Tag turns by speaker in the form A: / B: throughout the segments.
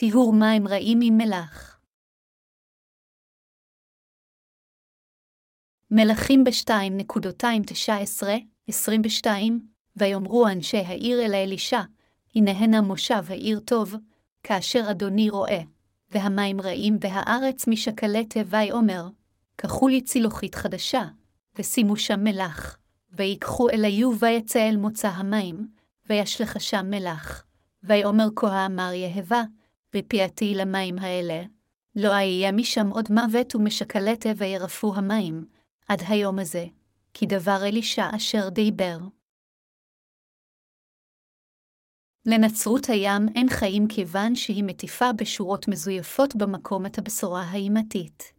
A: טיהור מים רעים עם מלח. מלכים ב-2.19-22, ויאמרו אנשי העיר אל האלישע, הנה הנה מושב העיר טוב, כאשר אדוני רואה, והמים רעים והארץ משקלי תוואי אומר, קחו לי צילוחית חדשה, ושימו שם מלח, ויקחו אל היו ויצא אל מוצא המים, וישלך שם מלח. ויאמר כה אמר יהבה, ופיעתי למים האלה, לא אהיה משם עוד מוות ומשקלטה וירפו המים, עד היום הזה, כי דבר אלישע אשר דיבר. לנצרות הים אין חיים כיוון שהיא מטיפה בשורות מזויפות במקום את הבשורה האימתית.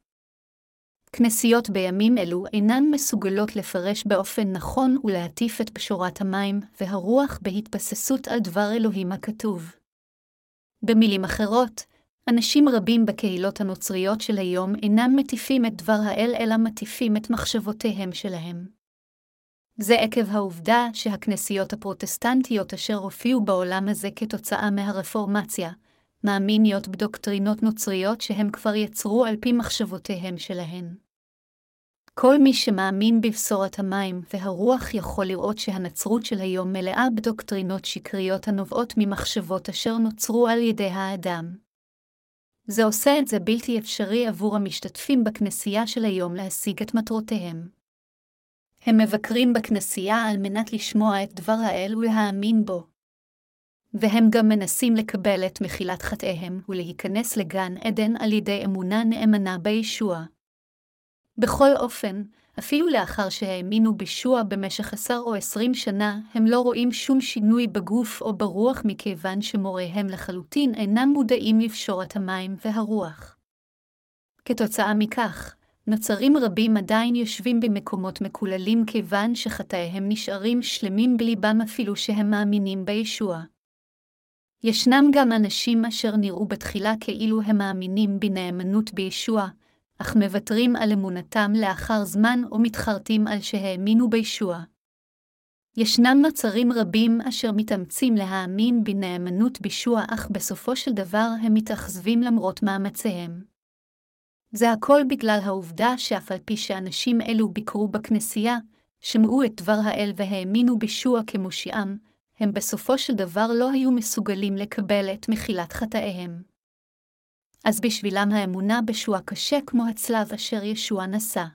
A: כנסיות בימים אלו אינן מסוגלות לפרש באופן נכון ולהטיף את בשורת המים והרוח בהתבססות על דבר אלוהים הכתוב. במילים אחרות, אנשים רבים בקהילות הנוצריות של היום אינם מטיפים את דבר האל, אלא מטיפים את מחשבותיהם שלהם. זה עקב העובדה שהכנסיות הפרוטסטנטיות אשר הופיעו בעולם הזה כתוצאה מהרפורמציה, מאמיניות בדוקטרינות נוצריות שהם כבר יצרו על פי מחשבותיהם שלהן. כל מי שמאמין בבשורת המים והרוח יכול לראות שהנצרות של היום מלאה בדוקטרינות שקריות הנובעות ממחשבות אשר נוצרו על ידי האדם. זה עושה את זה בלתי אפשרי עבור המשתתפים בכנסייה של היום להשיג את מטרותיהם. הם מבקרים בכנסייה על מנת לשמוע את דבר האל ולהאמין בו. והם גם מנסים לקבל את מחילת חטאיהם ולהיכנס לגן עדן על ידי אמונה נאמנה בישוע. בכל אופן, אפילו לאחר שהאמינו בישוע במשך עשר או עשרים שנה, הם לא רואים שום שינוי בגוף או ברוח מכיוון שמוריהם לחלוטין אינם מודעים לפשורת המים והרוח. כתוצאה מכך, נוצרים רבים עדיין יושבים במקומות מקוללים כיוון שחטאיהם נשארים שלמים בליבם אפילו שהם מאמינים בישוע. ישנם גם אנשים אשר נראו בתחילה כאילו הם מאמינים בנאמנות בישוע, אך מוותרים על אמונתם לאחר זמן או מתחרטים על שהאמינו בישוע. ישנם נוצרים רבים אשר מתאמצים להאמין בנאמנות בישוע, אך בסופו של דבר הם מתאכזבים למרות מאמציהם. זה הכל בגלל העובדה שאף על פי שאנשים אלו ביקרו בכנסייה, שמעו את דבר האל והאמינו בישוע כמושיעם, הם בסופו של דבר לא היו מסוגלים לקבל את מחילת חטאיהם. אז בשבילם האמונה בשוע קשה כמו הצלב אשר ישוע נשא.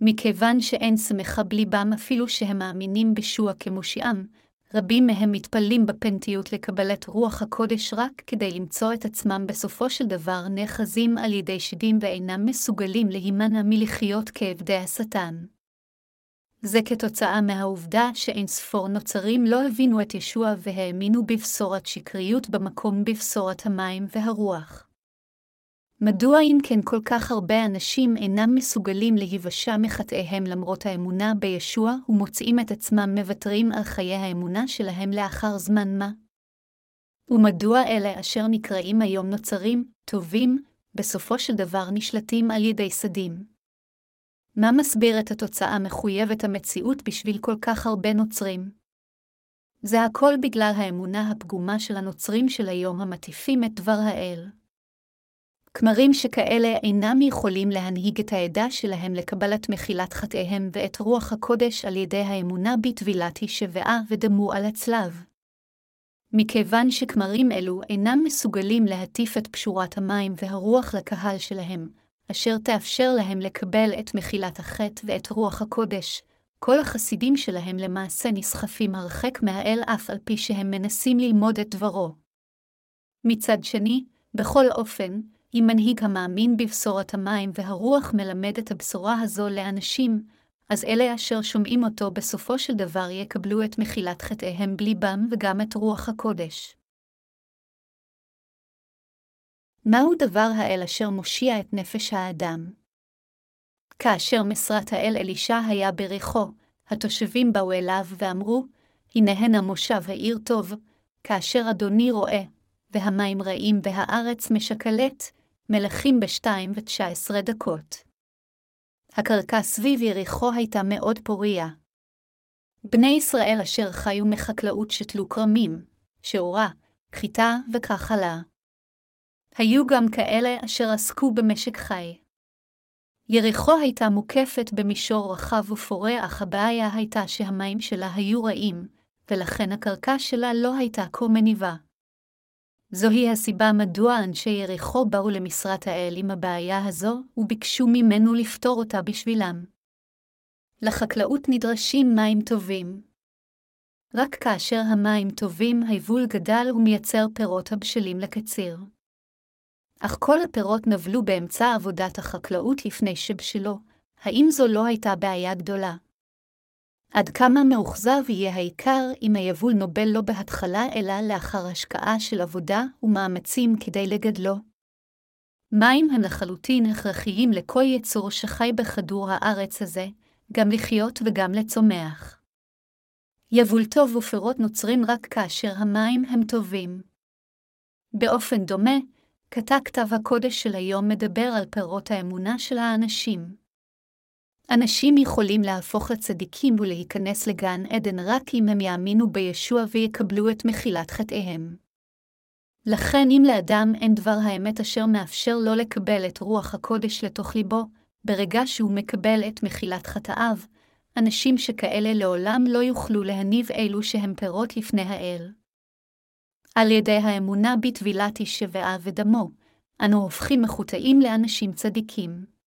A: מכיוון שאין שמחה בליבם אפילו שהם מאמינים בשוע כמושיעם, רבים מהם מתפללים בפנטיות לקבל את רוח הקודש רק כדי למצוא את עצמם בסופו של דבר נאחזים על ידי שדים ואינם מסוגלים להימנע מלחיות כעבדי השטן. זה כתוצאה מהעובדה שאין ספור נוצרים לא הבינו את ישוע והאמינו בבשורת שקריות במקום בבשורת המים והרוח. מדוע אם כן כל כך הרבה אנשים אינם מסוגלים להיוושע מחטאיהם למרות האמונה בישוע ומוצאים את עצמם מוותרים על חיי האמונה שלהם לאחר זמן מה? ומדוע אלה אשר נקראים היום נוצרים, טובים, בסופו של דבר נשלטים על ידי סדים? מה מסביר את התוצאה מחויבת המציאות בשביל כל כך הרבה נוצרים? זה הכל בגלל האמונה הפגומה של הנוצרים של היום המטיפים את דבר האל. כמרים שכאלה אינם יכולים להנהיג את העדה שלהם לקבלת מחילת חטאיהם ואת רוח הקודש על ידי האמונה בטבילת הישבעה ודמו על הצלב. מכיוון שכמרים אלו אינם מסוגלים להטיף את פשורת המים והרוח לקהל שלהם, אשר תאפשר להם לקבל את מחילת החטא ואת רוח הקודש, כל החסידים שלהם למעשה נסחפים הרחק מהאל אף על פי שהם מנסים ללמוד את דברו. מצד שני, בכל אופן, אם מנהיג המאמין בבשורת המים והרוח מלמד את הבשורה הזו לאנשים, אז אלה אשר שומעים אותו בסופו של דבר יקבלו את מחילת חטאיהם בליבם וגם את רוח הקודש. מהו דבר האל אשר מושיע את נפש האדם? כאשר משרת האל אלישע היה בריחו, התושבים באו אליו ואמרו, הנה הנה מושב העיר טוב, כאשר אדוני רואה, והמים רעים והארץ משקלט, מלכים בשתיים ותשע עשרה דקות. הקרקע סביב יריחו הייתה מאוד פוריה. בני ישראל אשר חיו מחקלאות שתלו כרמים, שעורה, חיטה וכחלה. היו גם כאלה אשר עסקו במשק חי. יריחו הייתה מוקפת במישור רחב ופורה, אך הבעיה הייתה שהמים שלה היו רעים, ולכן הקרקע שלה לא הייתה כה מניבה. זוהי הסיבה מדוע אנשי יריחו באו למשרת האל עם הבעיה הזו, וביקשו ממנו לפתור אותה בשבילם. לחקלאות נדרשים מים טובים. רק כאשר המים טובים, היבול גדל ומייצר פירות הבשלים לקציר. אך כל הפירות נבלו באמצע עבודת החקלאות לפני שבשלו, האם זו לא הייתה בעיה גדולה? עד כמה מאוכזב יהיה העיקר אם היבול נובל לא בהתחלה אלא לאחר השקעה של עבודה ומאמצים כדי לגדלו. מים הם לחלוטין הכרחיים לכל יצור שחי בכדור הארץ הזה, גם לחיות וגם לצומח. יבול טוב ופירות נוצרים רק כאשר המים הם טובים. באופן דומה, קטע כתב הקודש של היום מדבר על פירות האמונה של האנשים. אנשים יכולים להפוך לצדיקים ולהיכנס לגן עדן רק אם הם יאמינו בישוע ויקבלו את מחילת חטאיהם. לכן אם לאדם אין דבר האמת אשר מאפשר לו לקבל את רוח הקודש לתוך ליבו, ברגע שהוא מקבל את מחילת חטאיו, אנשים שכאלה לעולם לא יוכלו להניב אלו שהם פירות לפני האל. על ידי האמונה בטבילת איש שבעה ודמו, אנו הופכים מחוטאים לאנשים צדיקים.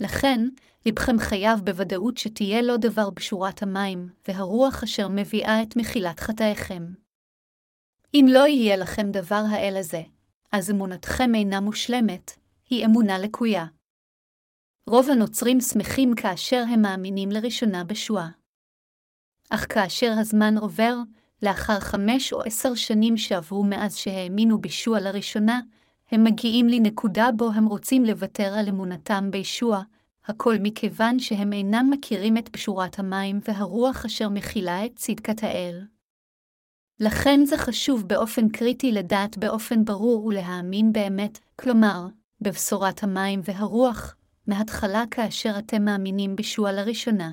A: לכן, לבכם חייב בוודאות שתהיה לו דבר בשורת המים, והרוח אשר מביאה את מחילת חטאיכם. אם לא יהיה לכם דבר האל הזה, אז אמונתכם אינה מושלמת, היא אמונה לקויה. רוב הנוצרים שמחים כאשר הם מאמינים לראשונה בשואה. אך כאשר הזמן עובר, לאחר חמש או עשר שנים שעברו מאז שהאמינו בישוע לראשונה, הם מגיעים לנקודה בו הם רוצים לוותר על אמונתם בישוע, הכל מכיוון שהם אינם מכירים את פשורת המים והרוח אשר מכילה את צדקת האל. לכן זה חשוב באופן קריטי לדעת באופן ברור ולהאמין באמת, כלומר, בבשורת המים והרוח, מההתחלה כאשר אתם מאמינים בישוע לראשונה.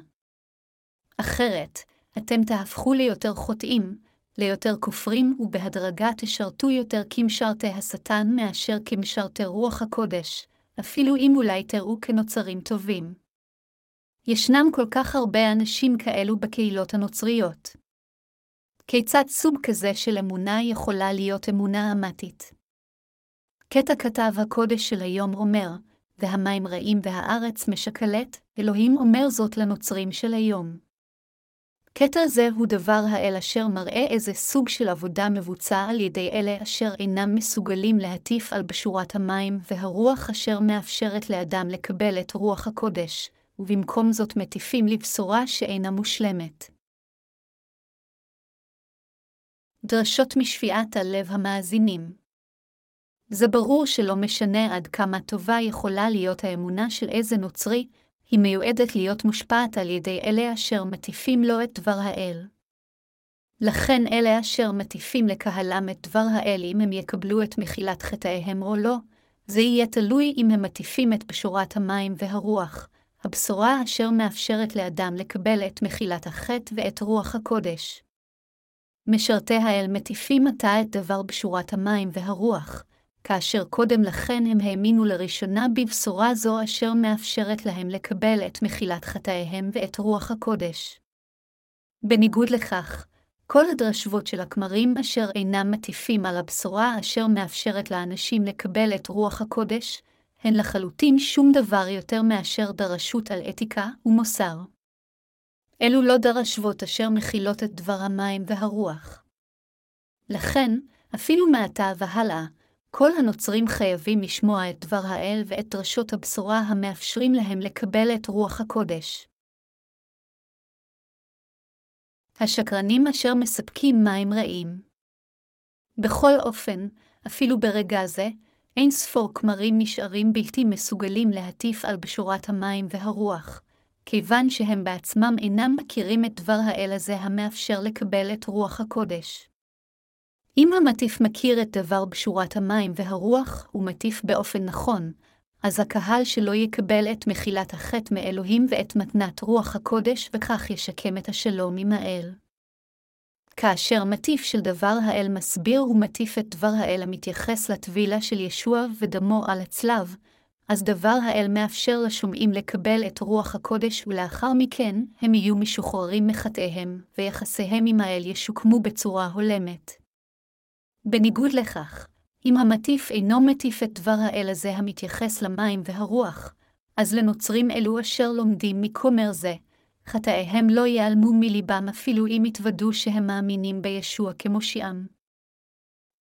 A: אחרת, אתם תהפכו ליותר חוטאים, ליותר כופרים, ובהדרגה תשרתו יותר כמשרתי השטן מאשר כמשרתי רוח הקודש, אפילו אם אולי תראו כנוצרים טובים. ישנם כל כך הרבה אנשים כאלו בקהילות הנוצריות. כיצד סוג כזה של אמונה יכולה להיות אמונה אמתית? קטע כתב הקודש של היום אומר, והמים רעים והארץ משקלת, אלוהים אומר זאת לנוצרים של היום. קטע זה הוא דבר האל אשר מראה איזה סוג של עבודה מבוצע על ידי אלה אשר אינם מסוגלים להטיף על בשורת המים והרוח אשר מאפשרת לאדם לקבל את רוח הקודש, ובמקום זאת מטיפים לבשורה שאינה מושלמת. דרשות משפיעת הלב המאזינים זה ברור שלא משנה עד כמה טובה יכולה להיות האמונה של איזה נוצרי, היא מיועדת להיות מושפעת על ידי אלה אשר מטיפים לו את דבר האל. לכן אלה אשר מטיפים לקהלם את דבר האל אם הם יקבלו את מחילת חטאיהם או לא, זה יהיה תלוי אם הם מטיפים את בשורת המים והרוח, הבשורה אשר מאפשרת לאדם לקבל את מחילת החטא ואת רוח הקודש. משרתי האל מטיפים עתה את דבר בשורת המים והרוח, כאשר קודם לכן הם האמינו לראשונה בבשורה זו אשר מאפשרת להם לקבל את מחילת חטאיהם ואת רוח הקודש. בניגוד לכך, כל הדרשבות של הכמרים אשר אינם מטיפים על הבשורה אשר מאפשרת לאנשים לקבל את רוח הקודש, הן לחלוטין שום דבר יותר מאשר דרשות על אתיקה ומוסר. אלו לא דרשבות אשר מכילות את דבר המים והרוח. לכן, אפילו מעתה והלאה, כל הנוצרים חייבים לשמוע את דבר האל ואת דרשות הבשורה המאפשרים להם לקבל את רוח הקודש. השקרנים אשר מספקים מים רעים. בכל אופן, אפילו ברגע זה, אין ספור כמרים נשארים בלתי מסוגלים להטיף על בשורת המים והרוח, כיוון שהם בעצמם אינם מכירים את דבר האל הזה המאפשר לקבל את רוח הקודש. אם המטיף מכיר את דבר בשורת המים והרוח, ומטיף באופן נכון, אז הקהל שלו יקבל את מחילת החטא מאלוהים ואת מתנת רוח הקודש, וכך ישקם את השלום עם האל. כאשר מטיף של דבר האל מסביר ומטיף את דבר האל המתייחס לטבילה של ישוע ודמו על הצלב, אז דבר האל מאפשר לשומעים לקבל את רוח הקודש, ולאחר מכן הם יהיו משוחררים מחטאיהם, ויחסיהם עם האל ישוקמו בצורה הולמת. בניגוד לכך, אם המטיף אינו מטיף את דבר האל הזה המתייחס למים והרוח, אז לנוצרים אלו אשר לומדים מכומר זה, חטאיהם לא ייעלמו מליבם אפילו אם יתוודו שהם מאמינים בישוע כמושיעם.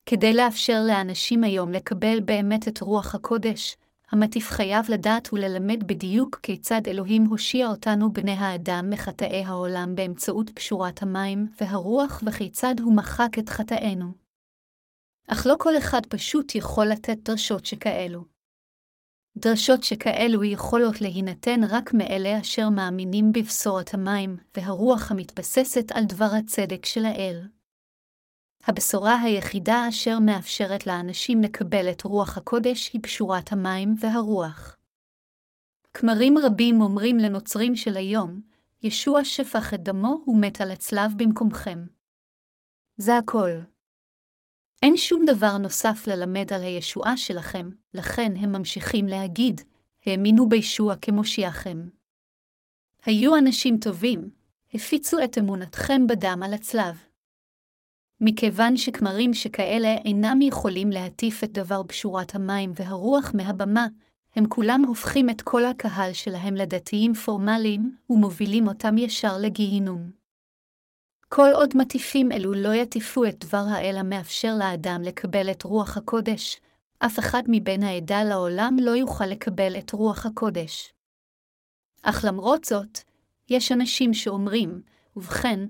A: כדי לאפשר לאנשים היום לקבל באמת את רוח הקודש, המטיף חייב לדעת וללמד בדיוק כיצד אלוהים הושיע אותנו בני האדם מחטאי העולם באמצעות פשורת המים והרוח וכיצד הוא מחק את חטאינו. אך לא כל אחד פשוט יכול לתת דרשות שכאלו. דרשות שכאלו יכולות להינתן רק מאלה אשר מאמינים בבשורת המים והרוח המתבססת על דבר הצדק של האל. הבשורה היחידה אשר מאפשרת לאנשים לקבל את רוח הקודש היא פשורת המים והרוח. כמרים רבים אומרים לנוצרים של היום, ישוע שפך את דמו ומת על הצלב במקומכם. זה הכל. אין שום דבר נוסף ללמד על הישועה שלכם, לכן הם ממשיכים להגיד, האמינו בישוע כמושיעכם. היו אנשים טובים, הפיצו את אמונתכם בדם על הצלב. מכיוון שכמרים שכאלה אינם יכולים להטיף את דבר פשורת המים והרוח מהבמה, הם כולם הופכים את כל הקהל שלהם לדתיים פורמליים, ומובילים אותם ישר לגיהינום. כל עוד מטיפים אלו לא יטיפו את דבר האל המאפשר לאדם לקבל את רוח הקודש, אף אחד מבין העדה לעולם לא יוכל לקבל את רוח הקודש. אך למרות זאת, יש אנשים שאומרים, ובכן,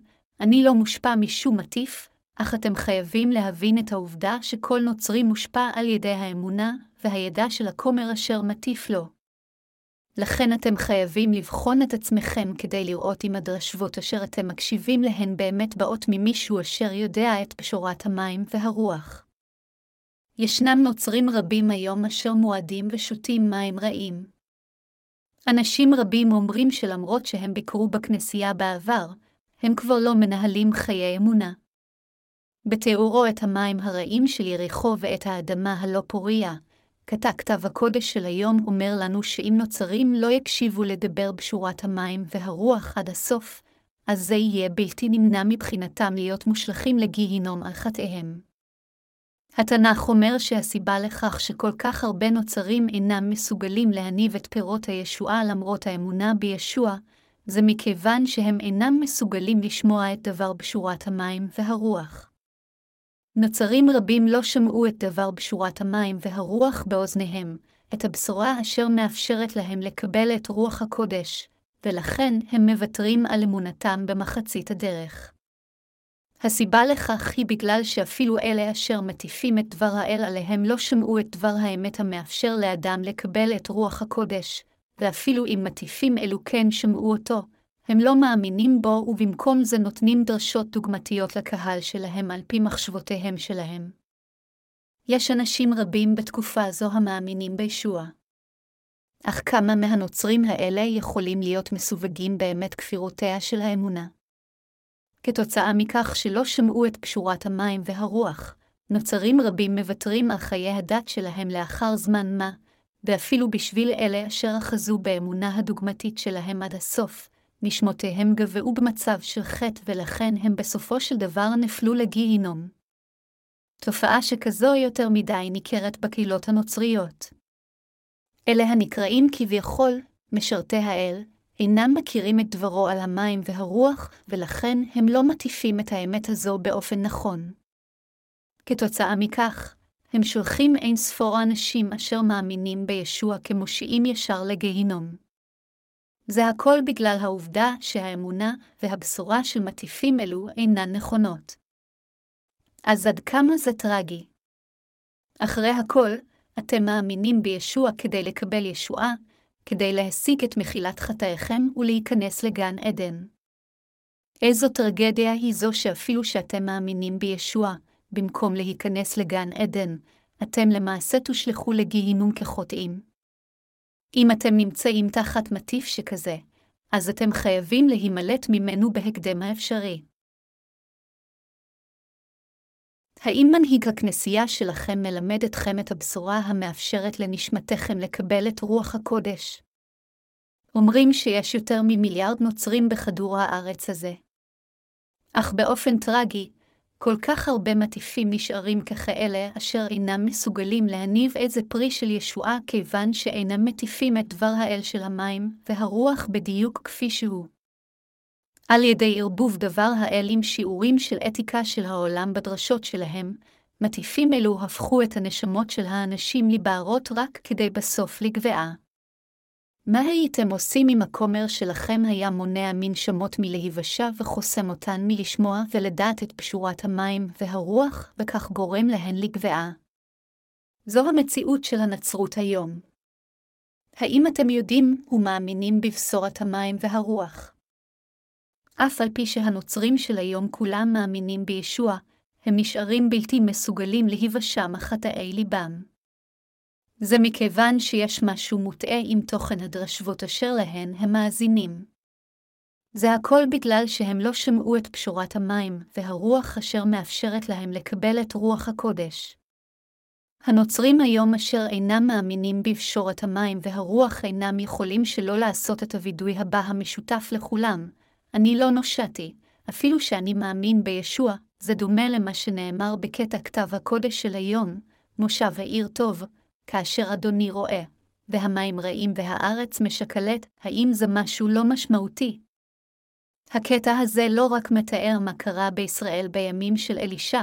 A: אני לא מושפע משום מטיף, אך אתם חייבים להבין את העובדה שכל נוצרי מושפע על ידי האמונה והידע של הכומר אשר מטיף לו. לכן אתם חייבים לבחון את עצמכם כדי לראות אם הדרשבות אשר אתם מקשיבים להן באמת באות ממישהו אשר יודע את פשורת המים והרוח. ישנם נוצרים רבים היום אשר מועדים ושותים מים רעים. אנשים רבים אומרים שלמרות שהם ביקרו בכנסייה בעבר, הם כבר לא מנהלים חיי אמונה. בתיאורו את המים הרעים של יריחו ואת האדמה הלא פוריה, קטע כתב הקודש של היום אומר לנו שאם נוצרים לא יקשיבו לדבר בשורת המים והרוח עד הסוף, אז זה יהיה בלתי נמנע מבחינתם להיות מושלכים לגיהינום על חטאיהם. התנ"ך אומר שהסיבה לכך שכל כך הרבה נוצרים אינם מסוגלים להניב את פירות הישועה למרות האמונה בישוע, זה מכיוון שהם אינם מסוגלים לשמוע את דבר בשורת המים והרוח. נוצרים רבים לא שמעו את דבר בשורת המים והרוח באוזניהם, את הבשורה אשר מאפשרת להם לקבל את רוח הקודש, ולכן הם מוותרים על אמונתם במחצית הדרך. הסיבה לכך היא בגלל שאפילו אלה אשר מטיפים את דבר האל עליהם לא שמעו את דבר האמת המאפשר לאדם לקבל את רוח הקודש, ואפילו אם מטיפים אלו כן שמעו אותו, הם לא מאמינים בו ובמקום זה נותנים דרשות דוגמתיות לקהל שלהם על פי מחשבותיהם שלהם. יש אנשים רבים בתקופה זו המאמינים בישוע. אך כמה מהנוצרים האלה יכולים להיות מסווגים באמת כפירותיה של האמונה? כתוצאה מכך שלא שמעו את פשורת המים והרוח, נוצרים רבים מוותרים על חיי הדת שלהם לאחר זמן מה, ואפילו בשביל אלה אשר אחזו באמונה הדוגמתית שלהם עד הסוף, נשמותיהם גבעו במצב של חטא ולכן הם בסופו של דבר נפלו לגיהינום. תופעה שכזו יותר מדי ניכרת בקהילות הנוצריות. אלה הנקראים כביכול משרתי האל, אינם מכירים את דברו על המים והרוח, ולכן הם לא מטיפים את האמת הזו באופן נכון. כתוצאה מכך, הם שולחים אין ספור אנשים אשר מאמינים בישוע כמושיעים ישר לגיהינום. זה הכל בגלל העובדה שהאמונה והבשורה של מטיפים אלו אינן נכונות. אז עד כמה זה טרגי? אחרי הכל, אתם מאמינים בישוע כדי לקבל ישועה, כדי להשיג את מחילת חטאיכם ולהיכנס לגן עדן. איזו טרגדיה היא זו שאפילו שאתם מאמינים בישוע, במקום להיכנס לגן עדן, אתם למעשה תושלכו לגיהינום כחוטאים. אם אתם נמצאים תחת מטיף שכזה, אז אתם חייבים להימלט ממנו בהקדם האפשרי. האם מנהיג הכנסייה שלכם מלמד אתכם את הבשורה המאפשרת לנשמתכם לקבל את רוח הקודש? אומרים שיש יותר ממיליארד נוצרים בכדור הארץ הזה. אך באופן טרגי, כל כך הרבה מטיפים נשארים ככאלה אשר אינם מסוגלים להניב איזה פרי של ישועה כיוון שאינם מטיפים את דבר האל של המים והרוח בדיוק כפי שהוא. על ידי ערבוב דבר האל עם שיעורים של אתיקה של העולם בדרשות שלהם, מטיפים אלו הפכו את הנשמות של האנשים לבערות רק כדי בסוף לגבעה. מה הייתם עושים אם הכומר שלכם היה מונע מנשמות מלהיוושע וחוסם אותן מלשמוע ולדעת את פשורת המים והרוח, וכך גורם להן לגבעה? זו המציאות של הנצרות היום. האם אתם יודעים ומאמינים בבשורת המים והרוח? אף על פי שהנוצרים של היום כולם מאמינים בישוע, הם נשארים בלתי מסוגלים להיוושע מחטאי ליבם. זה מכיוון שיש משהו מוטעה עם תוכן הדרשבות אשר להן הם מאזינים. זה הכל בגלל שהם לא שמעו את פשורת המים והרוח אשר מאפשרת להם לקבל את רוח הקודש. הנוצרים היום אשר אינם מאמינים בפשורת המים והרוח אינם יכולים שלא לעשות את הווידוי הבא המשותף לכולם, אני לא נושעתי, אפילו שאני מאמין בישוע, זה דומה למה שנאמר בקטע כתב הקודש של היום, מושב העיר טוב, כאשר אדוני רואה, והמים רעים והארץ משקלת, האם זה משהו לא משמעותי? הקטע הזה לא רק מתאר מה קרה בישראל בימים של אלישע,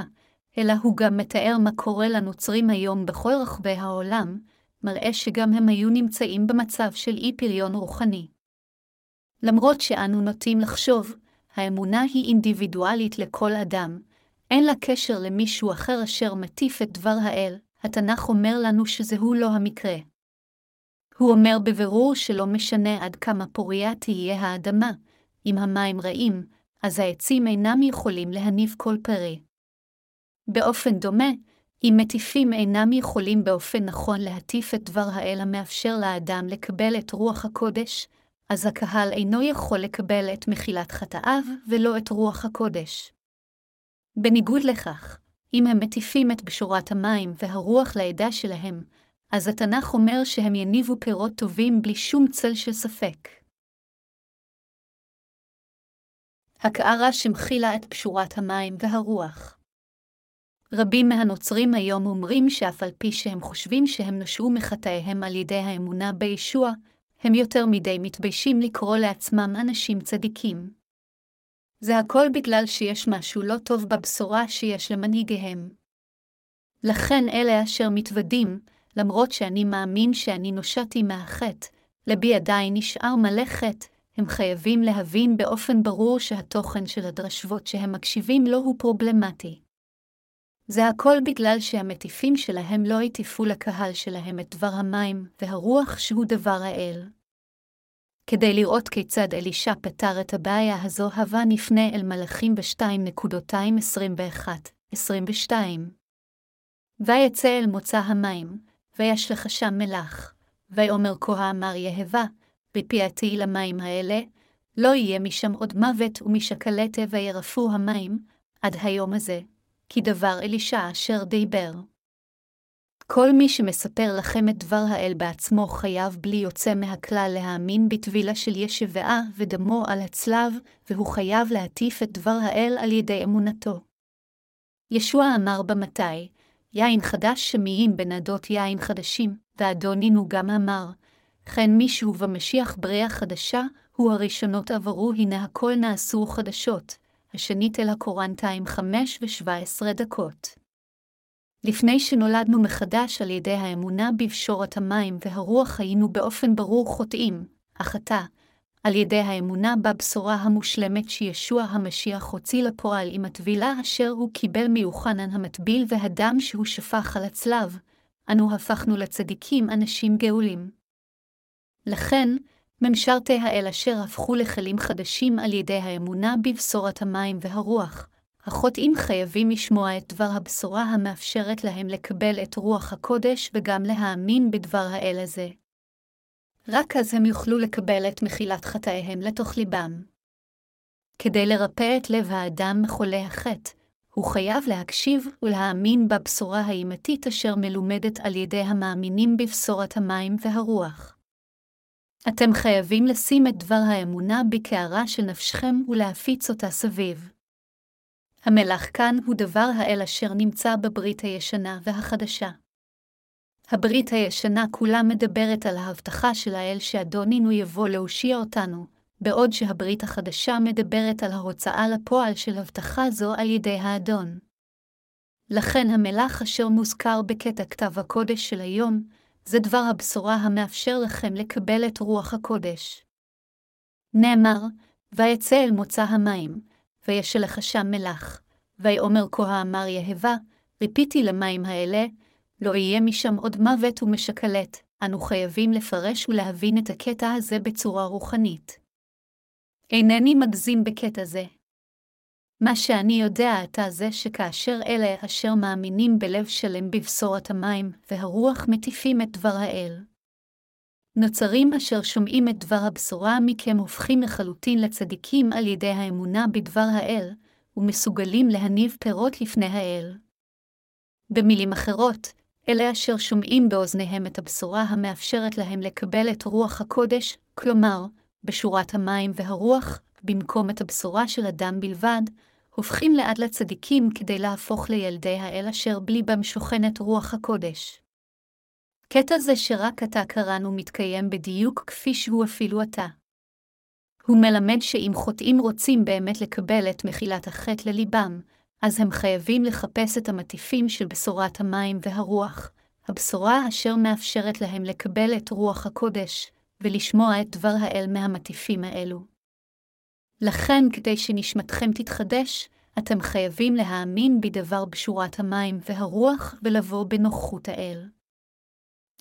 A: אלא הוא גם מתאר מה קורה לנוצרים היום בכל רחבי העולם, מראה שגם הם היו נמצאים במצב של אי פריון רוחני. למרות שאנו נוטים לחשוב, האמונה היא אינדיבידואלית לכל אדם, אין לה קשר למישהו אחר אשר מטיף את דבר האל, התנ"ך אומר לנו שזהו לא המקרה. הוא אומר בבירור שלא משנה עד כמה פוריה תהיה האדמה, אם המים רעים, אז העצים אינם יכולים להניב כל פרי. באופן דומה, אם מטיפים אינם יכולים באופן נכון להטיף את דבר האל המאפשר לאדם לקבל את רוח הקודש, אז הקהל אינו יכול לקבל את מחילת חטאיו ולא את רוח הקודש. בניגוד לכך, אם הם מטיפים את בשורת המים והרוח לעדה שלהם, אז התנ"ך אומר שהם יניבו פירות טובים בלי שום צל של ספק. הקערה שמכילה את פשורת המים והרוח. רבים מהנוצרים היום אומרים שאף על פי שהם חושבים שהם נשעו מחטאיהם על ידי האמונה בישוע, הם יותר מדי מתביישים לקרוא לעצמם אנשים צדיקים. זה הכל בגלל שיש משהו לא טוב בבשורה שיש למנהיגיהם. לכן אלה אשר מתוודים, למרות שאני מאמין שאני נושעתי מהחטא, לבי עדיין נשאר מלא חטא, הם חייבים להבין באופן ברור שהתוכן של הדרשבות שהם מקשיבים לו הוא פרובלמטי. זה הכל בגלל שהמטיפים שלהם לא הטיפו לקהל שלהם את דבר המים והרוח שהוא דבר האל. כדי לראות כיצד אלישע פתר את הבעיה הזו, הווה נפנה אל מלאכים ב-2.21-22. ויצא אל מוצא המים, וישלך שם מלח, ויאמר כה אמר יהבה, בפייתי למים האלה, לא יהיה משם עוד מוות ומשקלטה וירפו המים, עד היום הזה, כי דבר אלישע אשר דיבר. כל מי שמספר לכם את דבר האל בעצמו חייב בלי יוצא מהכלל להאמין בטבילה של ישבעה ודמו על הצלב, והוא חייב להטיף את דבר האל על ידי אמונתו. ישוע אמר במתי, יין חדש שמיים בנדות יין חדשים, ואדונינו גם אמר, כן מישהו במשיח בריאה חדשה, הוא הראשונות עברו, הנה הכל נעשו חדשות. השנית אל הקורנטיים חמש ושבע עשרה דקות. לפני שנולדנו מחדש על ידי האמונה בפשורת המים והרוח היינו באופן ברור חוטאים, עתה, על ידי האמונה בבשורה המושלמת שישוע המשיח הוציא לפועל עם הטבילה אשר הוא קיבל מיוחנן המטביל והדם שהוא שפך על הצלב, אנו הפכנו לצדיקים אנשים גאולים. לכן, ממשרתי האל אשר הפכו לכלים חדשים על ידי האמונה בבשורת המים והרוח, החוטאים חייבים לשמוע את דבר הבשורה המאפשרת להם לקבל את רוח הקודש וגם להאמין בדבר האל הזה. רק אז הם יוכלו לקבל את מחילת חטאיהם לתוך ליבם. כדי לרפא את לב האדם מחולי החטא, הוא חייב להקשיב ולהאמין בבשורה האימתית אשר מלומדת על ידי המאמינים בבשורת המים והרוח. אתם חייבים לשים את דבר האמונה בקערה של נפשכם ולהפיץ אותה סביב. המלח כאן הוא דבר האל אשר נמצא בברית הישנה והחדשה. הברית הישנה כולה מדברת על ההבטחה של האל שאדונינו יבוא להושיע אותנו, בעוד שהברית החדשה מדברת על ההוצאה לפועל של הבטחה זו על ידי האדון. לכן המלאך אשר מוזכר בקטע כתב הקודש של היום, זה דבר הבשורה המאפשר לכם לקבל את רוח הקודש. נאמר, ויצא אל מוצא המים, וישלך שם מלח, ויאמר כה האמר יהבה, ריפיתי למים האלה, לא יהיה משם עוד מוות ומשקלט, אנו חייבים לפרש ולהבין את הקטע הזה בצורה רוחנית. אינני מגזים בקטע זה. מה שאני יודע עתה זה שכאשר אלה אשר מאמינים בלב שלם בבשורת המים, והרוח מטיפים את דבר האל. נוצרים אשר שומעים את דבר הבשורה מכם הופכים לחלוטין לצדיקים על ידי האמונה בדבר האל, ומסוגלים להניב פירות לפני האל. במילים אחרות, אלה אשר שומעים באוזניהם את הבשורה המאפשרת להם לקבל את רוח הקודש, כלומר, בשורת המים והרוח, במקום את הבשורה של אדם בלבד, הופכים לאט לצדיקים כדי להפוך לילדי האל אשר בליבם שוכנת רוח הקודש. קטע זה שרק עתה קראנו מתקיים בדיוק כפי שהוא אפילו עתה. הוא מלמד שאם חוטאים רוצים באמת לקבל את מחילת החטא לליבם, אז הם חייבים לחפש את המטיפים של בשורת המים והרוח, הבשורה אשר מאפשרת להם לקבל את רוח הקודש, ולשמוע את דבר האל מהמטיפים האלו. לכן, כדי שנשמתכם תתחדש, אתם חייבים להאמין בדבר בשורת המים והרוח ולבוא בנוכחות האל.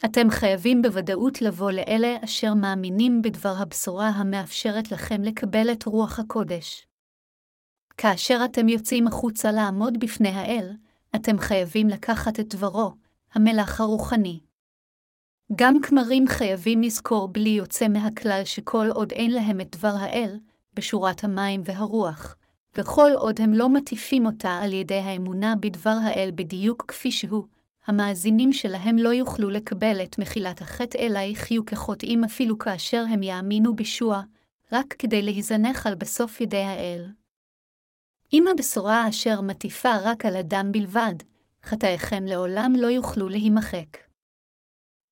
A: אתם חייבים בוודאות לבוא לאלה אשר מאמינים בדבר הבשורה המאפשרת לכם לקבל את רוח הקודש. כאשר אתם יוצאים החוצה לעמוד בפני האל, אתם חייבים לקחת את דברו, המלח הרוחני. גם כמרים חייבים לזכור בלי יוצא מהכלל שכל עוד אין להם את דבר האל, בשורת המים והרוח, וכל עוד הם לא מטיפים אותה על ידי האמונה בדבר האל בדיוק כפי שהוא, המאזינים שלהם לא יוכלו לקבל את מחילת החטא אלא יחיו כחוטאים אפילו כאשר הם יאמינו בישוע, רק כדי להיזנח על בסוף ידי האל. אם הבשורה אשר מטיפה רק על אדם בלבד, חטאיכם לעולם לא יוכלו להימחק.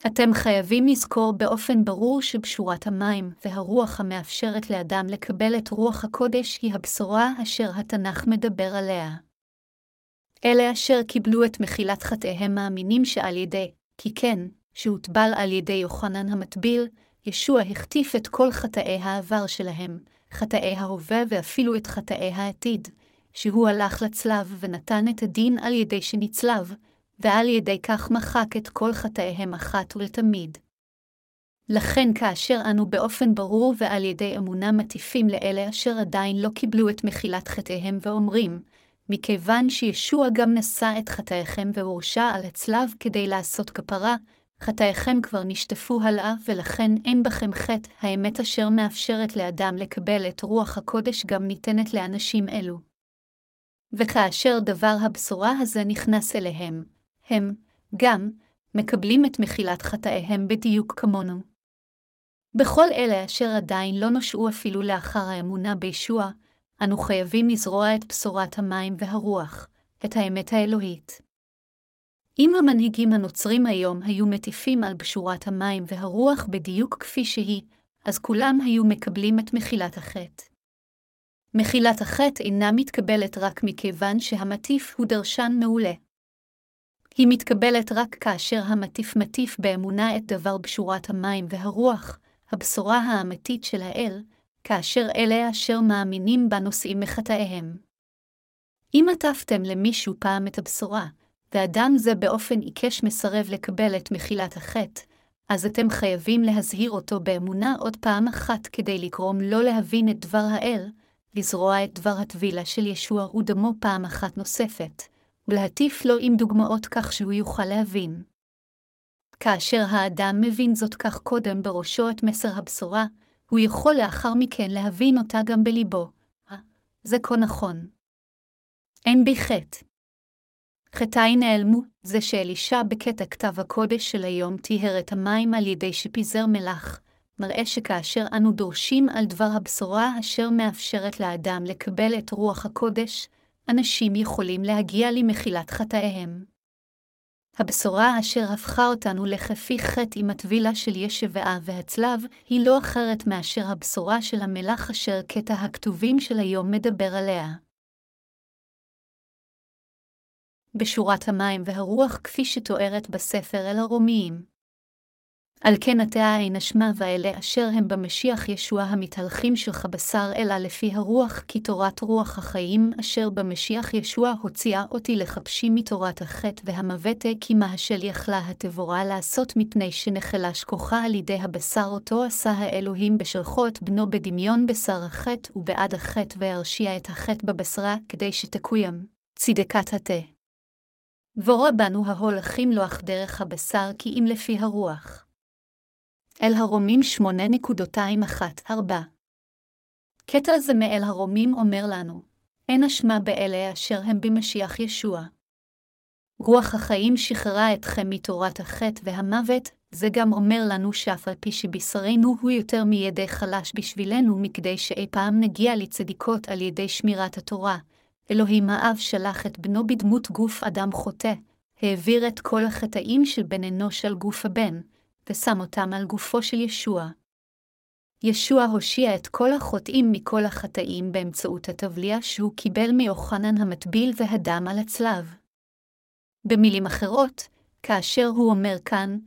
A: אתם חייבים לזכור באופן ברור שבשורת המים והרוח המאפשרת לאדם לקבל את רוח הקודש היא הבשורה אשר התנ"ך מדבר עליה. אלה אשר קיבלו את מחילת חטאיהם מאמינים שעל ידי, כי כן, שהוטבל על ידי יוחנן המטביל, ישוע החטיף את כל חטאי העבר שלהם, חטאי ההווה ואפילו את חטאי העתיד, שהוא הלך לצלב ונתן את הדין על ידי שנצלב, ועל ידי כך מחק את כל חטאיהם אחת ולתמיד. לכן כאשר אנו באופן ברור ועל ידי אמונה מטיפים לאלה אשר עדיין לא קיבלו את מחילת חטאיהם ואומרים, מכיוון שישוע גם נשא את חטאיכם והורשע על הצלב כדי לעשות כפרה, חטאיכם כבר נשטפו הלאה, ולכן אין בכם חטא, האמת אשר מאפשרת לאדם לקבל את רוח הקודש גם ניתנת לאנשים אלו. וכאשר דבר הבשורה הזה נכנס אליהם, הם, גם, מקבלים את מחילת חטאיהם בדיוק כמונו. בכל אלה אשר עדיין לא נושעו אפילו לאחר האמונה בישוע, אנו חייבים לזרוע את בשורת המים והרוח, את האמת האלוהית. אם המנהיגים הנוצרים היום היו מטיפים על בשורת המים והרוח בדיוק כפי שהיא, אז כולם היו מקבלים את מחילת החטא. מחילת החטא אינה מתקבלת רק מכיוון שהמטיף הוא דרשן מעולה. היא מתקבלת רק כאשר המטיף מטיף באמונה את דבר בשורת המים והרוח, הבשורה האמיתית של האל, כאשר אלה אשר מאמינים בה נושאים מחטאיהם. אם עטפתם למישהו פעם את הבשורה, ואדם זה באופן עיקש מסרב לקבל את מחילת החטא, אז אתם חייבים להזהיר אותו באמונה עוד פעם אחת כדי לגרום לא להבין את דבר האל, לזרוע את דבר הטבילה של ישוע ודמו פעם אחת נוספת, ולהטיף לו עם דוגמאות כך שהוא יוכל להבין. כאשר האדם מבין זאת כך קודם בראשו את מסר הבשורה, הוא יכול לאחר מכן להבין אותה גם בליבו. זה כה נכון. אין בי חטא. חטאי נעלמו, זה שאלישע בקטע כתב הקודש של היום טיהר את המים על ידי שפיזר מלח, מראה שכאשר אנו דורשים על דבר הבשורה אשר מאפשרת לאדם לקבל את רוח הקודש, אנשים יכולים להגיע למחילת חטאיהם. הבשורה אשר הפכה אותנו לכפי חטא עם הטבילה של ישבעה והצלב, היא לא אחרת מאשר הבשורה של המלח אשר קטע הכתובים של היום מדבר עליה. בשורת המים והרוח כפי שתוארת בספר אל הרומיים. על כן עתה אין אשמה ואלה אשר הם במשיח ישוע המתהלכים שלך בשר אלא לפי הרוח, כי תורת רוח החיים אשר במשיח ישוע הוציאה אותי לחפשי מתורת החטא והמוות, כי מה השל יכלה התבורה לעשות מפני שנחלש כוחה על ידי הבשר אותו עשה האלוהים בשלחו את בנו בדמיון בשר החטא ובעד החטא והרשיע את החטא בבשרה, כדי שתקוים צדקת התה. ורע בנו ההולכים לו אך דרך הבשר כי אם לפי הרוח. אל הרומים 8.21-4 קטע זה מאל הרומים אומר לנו, אין אשמה באלה אשר הם במשיח ישוע. רוח החיים שחררה אתכם מתורת החטא והמוות, זה גם אומר לנו שאף על פי שבשרנו הוא יותר מידי חלש בשבילנו מכדי שאי פעם נגיע לצדיקות על ידי שמירת התורה, אלוהים האב שלח את בנו בדמות גוף אדם חוטא, העביר את כל החטאים של בן אנוש על גוף הבן, ושם אותם על גופו של ישוע. ישוע הושיע את כל החוטאים מכל החטאים באמצעות הטבליה שהוא קיבל מיוחנן המטביל והדם על הצלב. במילים אחרות, כאשר הוא אומר כאן,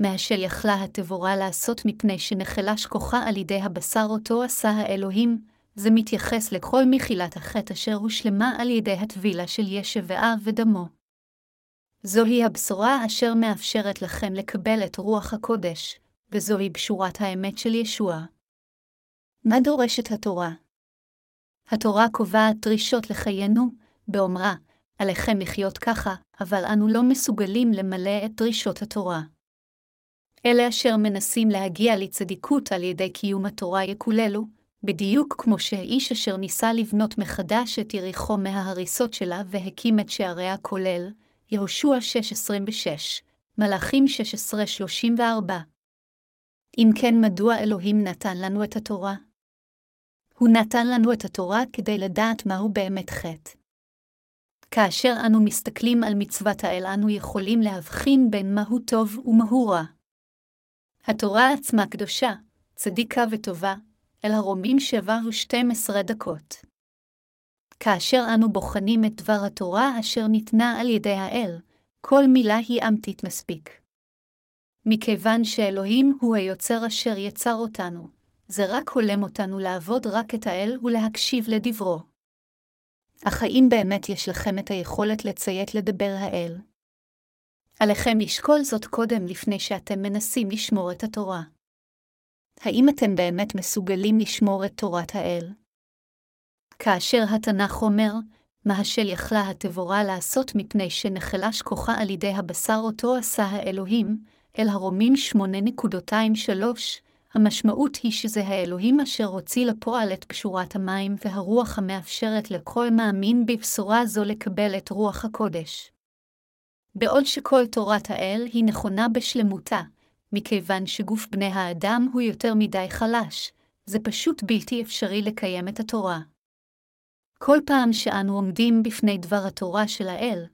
A: מהשל יכלה התבורה לעשות מפני שנחלש כוחה על ידי הבשר אותו עשה האלוהים, זה מתייחס לכל מחילת החטא אשר הושלמה על ידי הטבילה של ישב ואב ודמו. זוהי הבשורה אשר מאפשרת לכם לקבל את רוח הקודש, וזוהי בשורת האמת של ישוע. מה דורשת התורה? התורה קובעת דרישות לחיינו, באומרה, עליכם לחיות ככה, אבל אנו לא מסוגלים למלא את דרישות התורה. אלה אשר מנסים להגיע לצדיקות על ידי קיום התורה יקוללו, בדיוק כמו שהאיש אשר ניסה לבנות מחדש את יריחו מההריסות שלה והקים את שעריה כולל, יהושע 6.26, מלאכים 16.34. אם כן, מדוע אלוהים נתן לנו את התורה? הוא נתן לנו את התורה כדי לדעת מהו באמת חטא. כאשר אנו מסתכלים על מצוות האל, אנו יכולים להבחין בין מהו טוב ומהו רע. התורה עצמה קדושה, צדיקה וטובה, אל הרומים שבע ושתים עשרה דקות. כאשר אנו בוחנים את דבר התורה אשר ניתנה על ידי האל, כל מילה היא אמיתית מספיק. מכיוון שאלוהים הוא היוצר אשר יצר אותנו, זה רק הולם אותנו לעבוד רק את האל ולהקשיב לדברו. אך האם באמת יש לכם את היכולת לציית לדבר האל? עליכם לשקול זאת קודם לפני שאתם מנסים לשמור את התורה. האם אתם באמת מסוגלים לשמור את תורת האל? כאשר התנ"ך אומר, מה השל יכלה התבורה לעשות מפני שנחלש כוחה על ידי הבשר אותו עשה האלוהים, אל הרומים 8.23, המשמעות היא שזה האלוהים אשר הוציא לפועל את קשורת המים והרוח המאפשרת לכל מאמין בבשורה זו לקבל את רוח הקודש. בעוד שכל תורת האל היא נכונה בשלמותה, מכיוון שגוף בני האדם הוא יותר מדי חלש, זה פשוט בלתי אפשרי לקיים את התורה. כל פעם שאנו עומדים בפני דבר התורה של האל,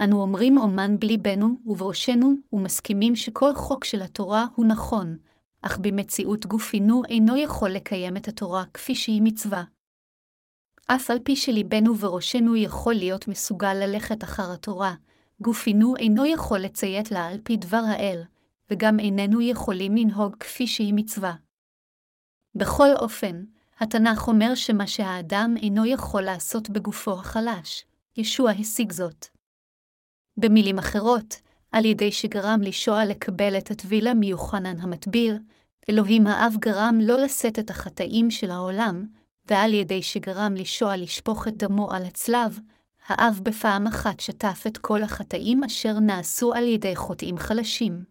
A: אנו אומרים אומן בליבנו ובראשנו ומסכימים שכל חוק של התורה הוא נכון, אך במציאות גופינו אינו יכול לקיים את התורה כפי שהיא מצווה. אף על פי שליבנו וראשנו יכול להיות מסוגל ללכת אחר התורה, גופינו אינו יכול לציית לה על פי דבר האל, וגם איננו יכולים לנהוג כפי שהיא מצווה. בכל אופן, התנ"ך אומר שמה שהאדם אינו יכול לעשות בגופו החלש, ישוע השיג זאת. במילים אחרות, על ידי שגרם לישוע לקבל את הטבילה מיוחנן המטביר, אלוהים האב גרם לא לשאת את החטאים של העולם, ועל ידי שגרם לישוע לשפוך את דמו על הצלב, האב בפעם אחת שטף את כל החטאים אשר נעשו על ידי חוטאים חלשים.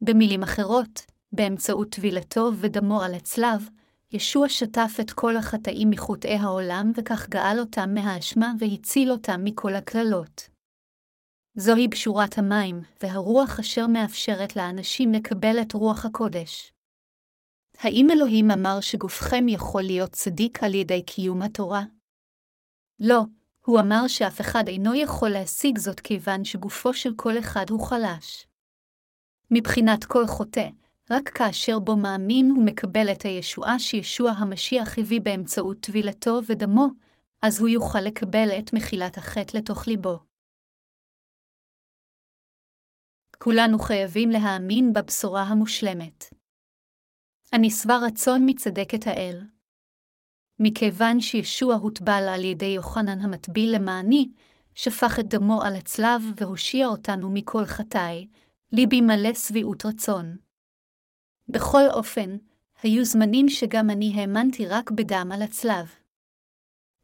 A: במילים אחרות, באמצעות טבילתו ודמו על הצלב, ישוע שטף את כל החטאים מחוטאי העולם וכך גאל אותם מהאשמה והציל אותם מכל הקללות. זוהי בשורת המים, והרוח אשר מאפשרת לאנשים לקבל את רוח הקודש. האם אלוהים אמר שגופכם יכול להיות צדיק על ידי קיום התורה? לא, הוא אמר שאף אחד אינו יכול להשיג זאת כיוון שגופו של כל אחד הוא חלש. מבחינת כל חוטא, רק כאשר בו מאמין הוא מקבל את הישועה שישוע המשיח הביא באמצעות טבילתו ודמו, אז הוא יוכל לקבל את מחילת החטא לתוך ליבו. כולנו חייבים להאמין בבשורה המושלמת. אני שבע רצון מצדקת האל. מכיוון שישוע הוטבל על ידי יוחנן המטביל למעני, שפך את דמו על הצלב והושיע אותנו מכל חטאי, ליבי מלא שביעות רצון. בכל אופן, היו זמנים שגם אני האמנתי רק בדם על הצלב.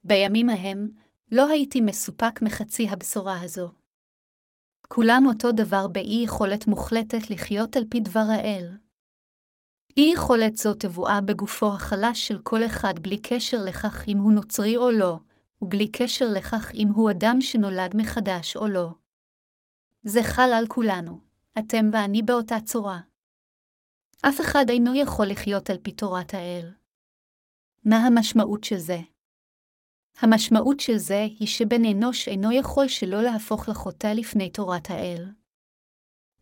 A: בימים ההם, לא הייתי מסופק מחצי הבשורה הזו. כולם אותו דבר באי יכולת מוחלטת לחיות על פי דבר האל. אי יכולת זו תבואה בגופו החלש של כל אחד בלי קשר לכך אם הוא נוצרי או לא, ובלי קשר לכך אם הוא אדם שנולד מחדש או לא. זה חל על כולנו, אתם ואני באותה צורה. אף אחד אינו יכול לחיות על פי תורת האל. מה המשמעות של זה? המשמעות של זה היא שבן אנוש אינו יכול שלא להפוך לחוטא לפני תורת האל.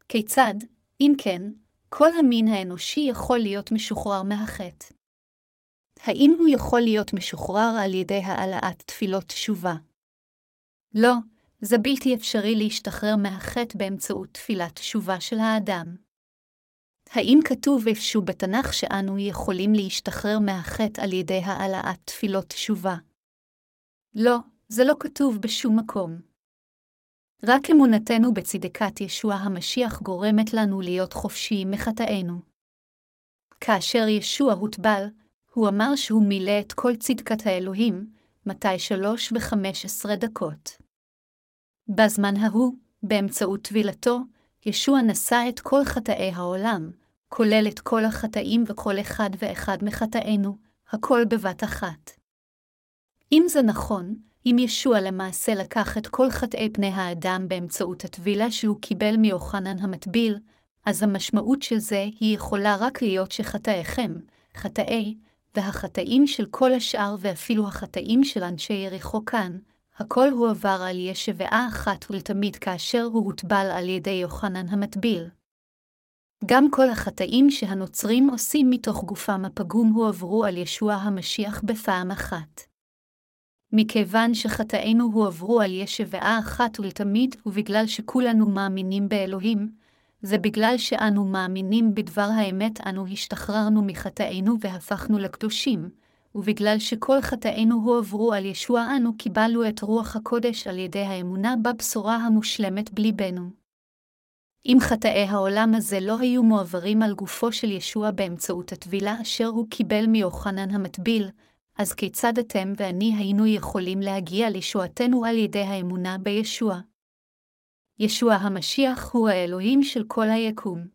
A: כיצד, אם כן, כל המין האנושי יכול להיות משוחרר מהחטא? האם הוא יכול להיות משוחרר על ידי העלאת תפילות תשובה? לא, זה בלתי אפשרי להשתחרר מהחטא באמצעות תפילת תשובה של האדם. האם כתוב איפשהו בתנ"ך שאנו יכולים להשתחרר מהחטא על ידי העלאת תפילות תשובה? לא, זה לא כתוב בשום מקום. רק אמונתנו בצדקת ישוע המשיח גורמת לנו להיות חופשיים מחטאינו. כאשר ישוע הוטבל, הוא אמר שהוא מילא את כל צדקת האלוהים, מתי שלוש וחמש עשרה דקות. בזמן ההוא, באמצעות טבילתו, ישוע נשא את כל חטאי העולם, כולל את כל החטאים וכל אחד ואחד מחטאינו, הכל בבת אחת. אם זה נכון, אם ישוע למעשה לקח את כל חטאי פני האדם באמצעות הטבילה שהוא קיבל מיוחנן המטביל, אז המשמעות של זה היא יכולה רק להיות שחטאיכם, חטאי, והחטאים של כל השאר ואפילו החטאים של אנשי יריחו כאן, הכל הועבר על ישבעה אחת ולתמיד כאשר הוא הוטבל על ידי יוחנן המטביל. גם כל החטאים שהנוצרים עושים מתוך גופם הפגום הועברו על ישוע המשיח בפעם אחת. מכיוון שחטאינו הועברו על ישבעה אחת ולתמיד, ובגלל שכולנו מאמינים באלוהים, זה בגלל שאנו מאמינים בדבר האמת אנו השתחררנו מחטאינו והפכנו לקדושים, ובגלל שכל חטאינו הועברו על ישוע אנו קיבלנו את רוח הקודש על ידי האמונה בבשורה המושלמת בליבנו. אם חטאי העולם הזה לא היו מועברים על גופו של ישוע באמצעות הטבילה אשר הוא קיבל מיוחנן המטביל, אז כיצד אתם ואני היינו יכולים להגיע לישועתנו על ידי האמונה בישוע? ישוע המשיח הוא האלוהים של כל היקום.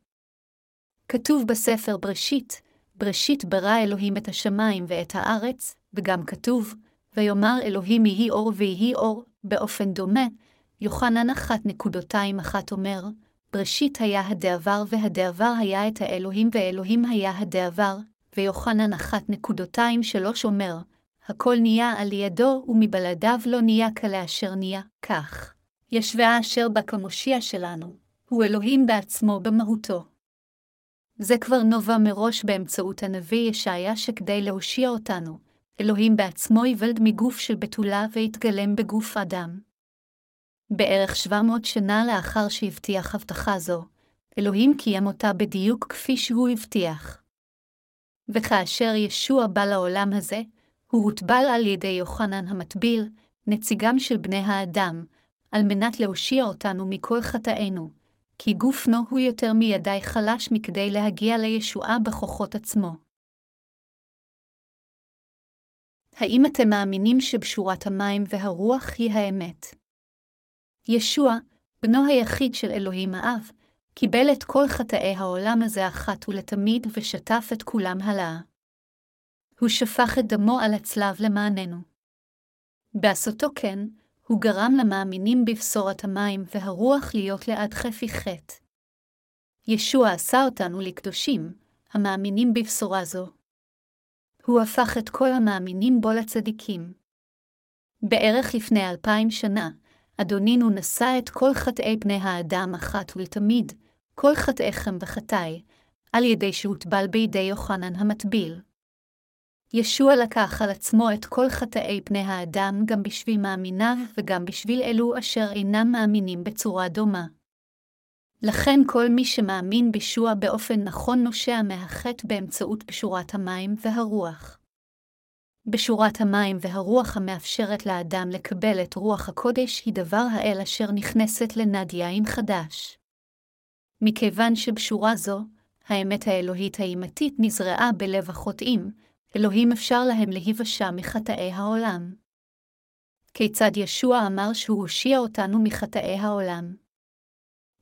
A: כתוב בספר בראשית, בראשית ברא אלוהים את השמיים ואת הארץ, וגם כתוב, ויאמר אלוהים יהי אור ויהי אור, באופן דומה, יוחנן אחת נקודותיים אחת אומר, בראשית היה הדעבר והדעבר היה את האלוהים ואלוהים היה הדעבר, ויוחנן אחת נקודותיים שלוש אומר, הכל נהיה על ידו ומבלעדיו לא נהיה כלאשר נהיה, כך. ישבה אשר בה כמושיע שלנו, הוא אלוהים בעצמו במהותו. זה כבר נובע מראש באמצעות הנביא ישעיה שכדי להושיע אותנו, אלוהים בעצמו ייוולד מגוף של בתולה והתגלם בגוף אדם. בערך 700 שנה לאחר שהבטיח הבטחה זו, אלוהים קיים אותה בדיוק כפי שהוא הבטיח. וכאשר ישוע בא לעולם הזה, הוא הוטבל על ידי יוחנן המטביל, נציגם של בני האדם, על מנת להושיע אותנו מכל חטאינו, כי גופנו הוא יותר מידי חלש מכדי להגיע לישועה בכוחות עצמו. האם אתם מאמינים שבשורת המים והרוח היא האמת? ישוע, בנו היחיד של אלוהים האב, קיבל את כל חטאי העולם הזה אחת ולתמיד ושטף את כולם הלאה. הוא שפך את דמו על הצלב למעננו. בעשותו כן, הוא גרם למאמינים בבשורת המים והרוח להיות לעד חפי חטא. ישוע עשה אותנו לקדושים, המאמינים בבשורה זו. הוא הפך את כל המאמינים בו לצדיקים. בערך לפני אלפיים שנה, אדונינו נשא את כל חטאי בני האדם אחת ולתמיד, כל חטאיכם וחטאי, על ידי שהוטבל בידי יוחנן המטביל. ישוע לקח על עצמו את כל חטאי בני האדם גם בשביל מאמיניו וגם בשביל אלו אשר אינם מאמינים בצורה דומה. לכן כל מי שמאמין בישוע באופן נכון נושע מהחטא באמצעות בשורת המים והרוח. בשורת המים והרוח המאפשרת לאדם לקבל את רוח הקודש היא דבר האל אשר נכנסת לנד יין חדש. מכיוון שבשורה זו, האמת האלוהית האימתית נזרעה בלב החוטאים, אלוהים אפשר להם להיוושע מחטאי העולם. כיצד ישוע אמר שהוא הושיע אותנו מחטאי העולם?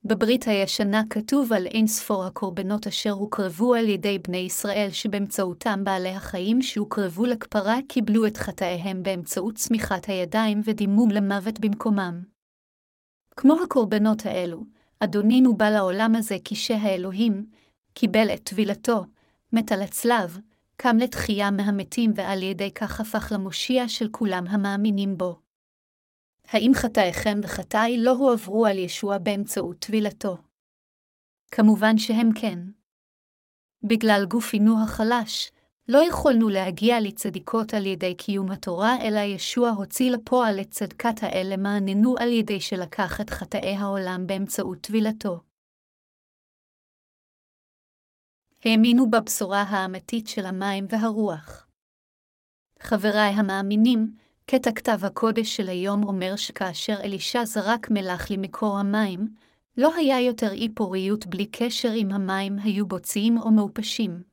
A: בברית הישנה כתוב על אין ספור הקורבנות אשר הוקרבו על ידי בני ישראל שבאמצעותם בעלי החיים שהוקרבו לכפרה קיבלו את חטאיהם באמצעות צמיחת הידיים ודימום למוות במקומם. כמו הקורבנות האלו, אדונינו בא לעולם הזה כשהאלוהים, קיבל את טבילתו, מת על הצלב, קם לתחייה מהמתים ועל ידי כך הפך למושיע של כולם המאמינים בו. האם חטאיכם וחטאי לא הועברו על ישוע באמצעות טבילתו? כמובן שהם כן. בגלל גופינו החלש, לא יכולנו להגיע לצדיקות על ידי קיום התורה, אלא ישוע הוציא לפועל את צדקת האל למעננו על ידי שלקח את חטאי העולם באמצעות טבילתו. האמינו בבשורה האמיתית של המים והרוח. חבריי המאמינים, קטע כתב הקודש של היום אומר שכאשר אלישע זרק מלח למקור המים, לא היה יותר אי פוריות בלי קשר אם המים היו בוצעים או מעופשים.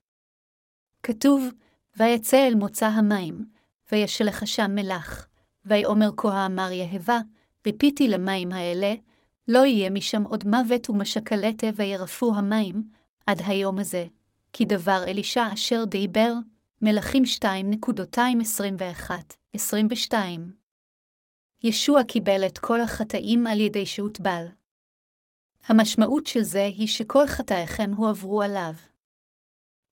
A: כתוב, ויצא אל מוצא המים, וישלך שם מלח, ויאמר כה אמר יהבה, ריפיתי למים האלה, לא יהיה משם עוד מוות ומשקלטה וירפו המים, עד היום הזה. כי דבר אלישע אשר דיבר, מלכים 2.221-22. ישוע קיבל את כל החטאים על ידי שהוטבל. המשמעות של זה היא שכל חטאיכם הועברו עליו.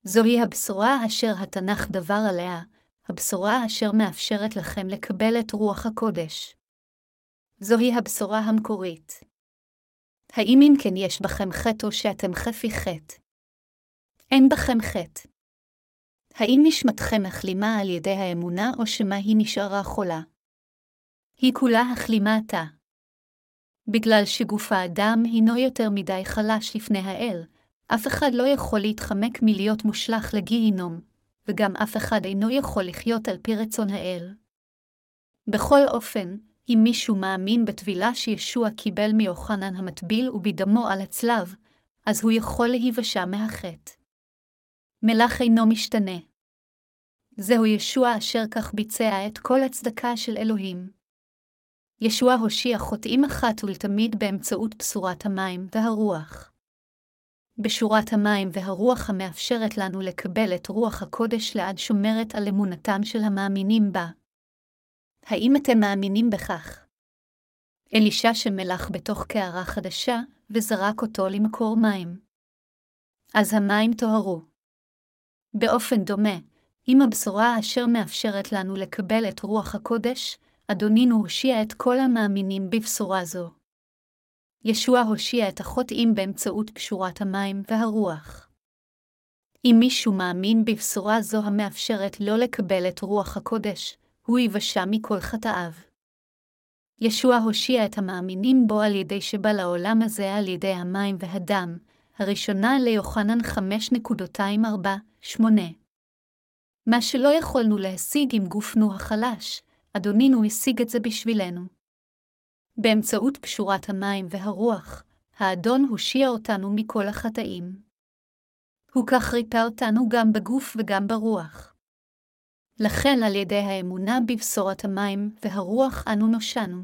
A: זוהי הבשורה אשר התנ"ך דבר עליה, הבשורה אשר מאפשרת לכם לקבל את רוח הקודש. זוהי הבשורה המקורית. האם אם כן יש בכם חטא או שאתם חפי חטא? אין בכם חטא. האם נשמתכם החלימה על ידי האמונה, או שמא היא נשארה חולה? היא כולה החלימה עתה. בגלל שגוף האדם הינו יותר מדי חלש לפני האל, אף אחד לא יכול להתחמק מלהיות מושלך לגיהינום, וגם אף אחד אינו יכול לחיות על פי רצון האל. בכל אופן, אם מישהו מאמין בטבילה שישוע קיבל מיוחנן המטביל ובדמו על הצלב, אז הוא יכול להיוושע מהחטא. מלח אינו משתנה. זהו ישוע אשר כך ביצע את כל הצדקה של אלוהים. ישוע הושיע חוטאים אחת ולתמיד באמצעות בשורת המים והרוח. בשורת המים והרוח המאפשרת לנו לקבל את רוח הקודש לעד שומרת על אמונתם של המאמינים בה. האם אתם מאמינים בכך? אלישע שמלח בתוך קערה חדשה, וזרק אותו למקור מים. אז המים טהרו. באופן דומה, עם הבשורה אשר מאפשרת לנו לקבל את רוח הקודש, אדונינו הושיע את כל המאמינים בבשורה זו. ישוע הושיע את החוטאים באמצעות קשורת המים והרוח. אם מישהו מאמין בבשורה זו המאפשרת לא לקבל את רוח הקודש, הוא יבשע מכל חטאיו. ישוע הושיע את המאמינים בו על ידי שבא לעולם הזה על ידי המים והדם, הראשונה ליוחנן 5.248. מה שלא יכולנו להשיג עם גופנו החלש, אדונינו השיג את זה בשבילנו. באמצעות פשורת המים והרוח, האדון הושיע אותנו מכל החטאים. הוא כך ריפא אותנו גם בגוף וגם ברוח. לכן על ידי האמונה בבשורת המים והרוח אנו נושענו.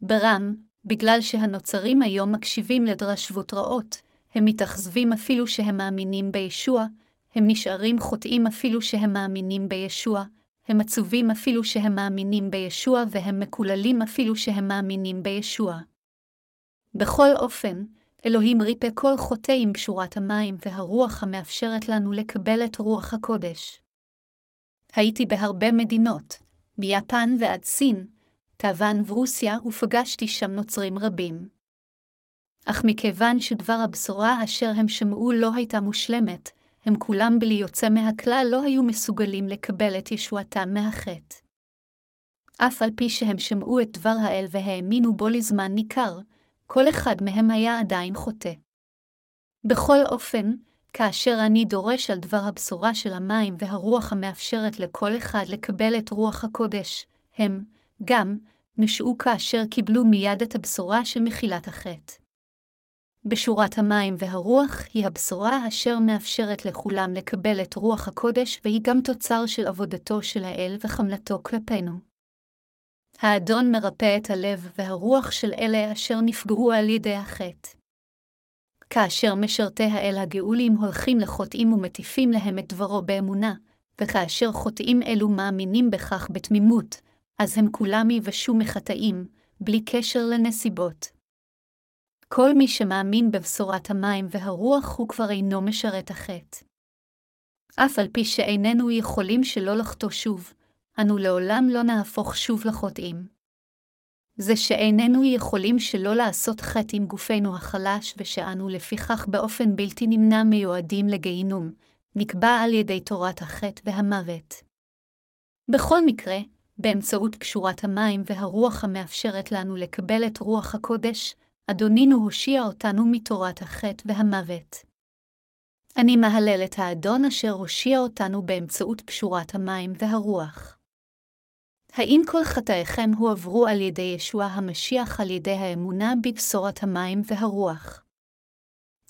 A: ברם, בגלל שהנוצרים היום מקשיבים לדרשבות רעות, הם מתאכזבים אפילו שהם מאמינים בישוע, הם נשארים חוטאים אפילו שהם מאמינים בישוע, הם עצובים אפילו שהם מאמינים בישוע והם מקוללים אפילו שהם מאמינים בישוע. בכל אופן, אלוהים ריפא כל חוטא עם בשורת המים והרוח המאפשרת לנו לקבל את רוח הקודש. הייתי בהרבה מדינות, מיפן ועד סין, תאוון ורוסיה, ופגשתי שם נוצרים רבים. אך מכיוון שדבר הבשורה אשר הם שמעו לא הייתה מושלמת, הם כולם בלי יוצא מהכלל לא היו מסוגלים לקבל את ישועתם מהחטא. אף על פי שהם שמעו את דבר האל והאמינו בו לזמן ניכר, כל אחד מהם היה עדיין חוטא. בכל אופן, כאשר אני דורש על דבר הבשורה של המים והרוח המאפשרת לכל אחד לקבל את רוח הקודש, הם, גם, נשעו כאשר קיבלו מיד את הבשורה של מחילת החטא. בשורת המים והרוח היא הבשורה אשר מאפשרת לכולם לקבל את רוח הקודש, והיא גם תוצר של עבודתו של האל וחמלתו כלפינו. האדון מרפא את הלב והרוח של אלה אשר נפגעו על ידי החטא. כאשר משרתי האל הגאולים הולכים לחוטאים ומטיפים להם את דברו באמונה, וכאשר חוטאים אלו מאמינים בכך בתמימות, אז הם כולם יבשו מחטאים, בלי קשר לנסיבות. כל מי שמאמין בבשורת המים והרוח הוא כבר אינו משרת החטא. אף על פי שאיננו יכולים שלא לחטוא שוב, אנו לעולם לא נהפוך שוב לחוטאים. זה שאיננו יכולים שלא לעשות חטא עם גופנו החלש, ושאנו לפיכך באופן בלתי נמנע מיועדים לגיהינום, נקבע על ידי תורת החטא והמוות. בכל מקרה, באמצעות קשורת המים והרוח המאפשרת לנו לקבל את רוח הקודש, אדונינו הושיע אותנו מתורת החטא והמוות. אני מהלל את האדון אשר הושיע אותנו באמצעות פשורת המים והרוח. האם כל חטאיכם הועברו על ידי ישוע המשיח על ידי האמונה בבשורת המים והרוח?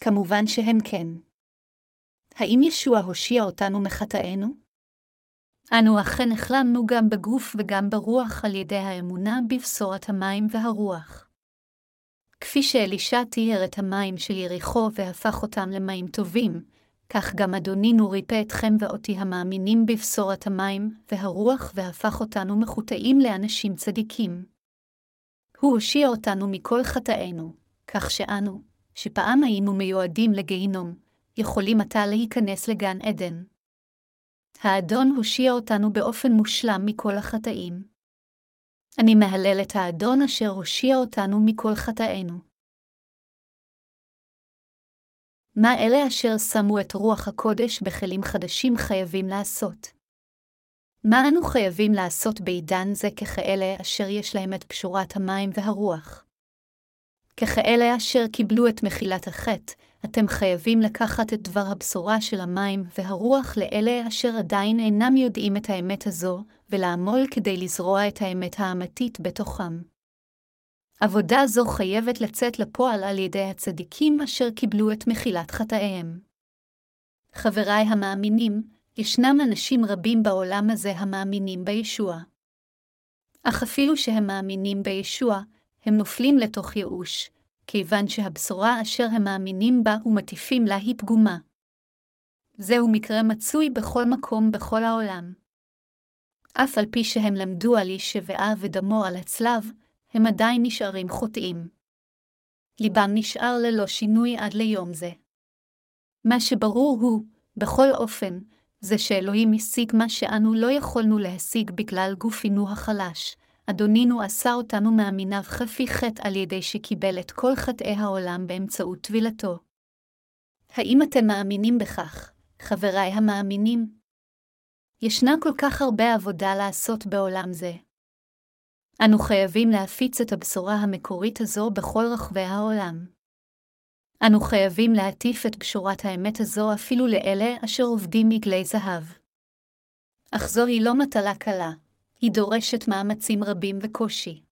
A: כמובן שהם כן. האם ישוע הושיע אותנו מחטאינו? אנו אכן החלמנו גם בגוף וגם ברוח על ידי האמונה בבשורת המים והרוח. כפי שאלישע תיאר את המים של יריחו והפך אותם למים טובים, כך גם אדונינו ריפא אתכם ואותי המאמינים בבשורת המים והרוח והפך אותנו מחוטאים לאנשים צדיקים. הוא הושיע אותנו מכל חטאינו, כך שאנו, שפעם היינו מיועדים לגיהינום, יכולים עתה להיכנס לגן עדן. האדון הושיע אותנו באופן מושלם מכל החטאים. אני מהלל את האדון אשר הושיע אותנו מכל חטאינו. מה אלה אשר שמו את רוח הקודש בכלים חדשים חייבים לעשות? מה אנו חייבים לעשות בעידן זה ככאלה אשר יש להם את פשורת המים והרוח? ככאלה אשר קיבלו את מחילת החטא, אתם חייבים לקחת את דבר הבשורה של המים והרוח לאלה אשר עדיין אינם יודעים את האמת הזו, ולעמול כדי לזרוע את האמת האמתית בתוכם. עבודה זו חייבת לצאת לפועל על ידי הצדיקים אשר קיבלו את מחילת חטאיהם. חבריי המאמינים, ישנם אנשים רבים בעולם הזה המאמינים בישוע. אך אפילו שהם מאמינים בישוע, הם נופלים לתוך ייאוש, כיוון שהבשורה אשר הם מאמינים בה ומטיפים לה היא פגומה. זהו מקרה מצוי בכל מקום בכל העולם. אף על פי שהם למדו על איש שבעה ודמו על הצלב, הם עדיין נשארים חוטאים. ליבם נשאר ללא שינוי עד ליום זה. מה שברור הוא, בכל אופן, זה שאלוהים השיג מה שאנו לא יכולנו להשיג בגלל גופינו החלש, אדונינו עשה אותנו מאמיניו חפי חטא על ידי שקיבל את כל חטאי העולם באמצעות טבילתו. האם אתם מאמינים בכך, חבריי המאמינים? ישנה כל כך הרבה עבודה לעשות בעולם זה. אנו חייבים להפיץ את הבשורה המקורית הזו בכל רחבי העולם. אנו חייבים להטיף את בשורת האמת הזו אפילו לאלה אשר עובדים מגלי זהב. אך זוהי לא מטלה קלה, היא דורשת מאמצים רבים וקושי.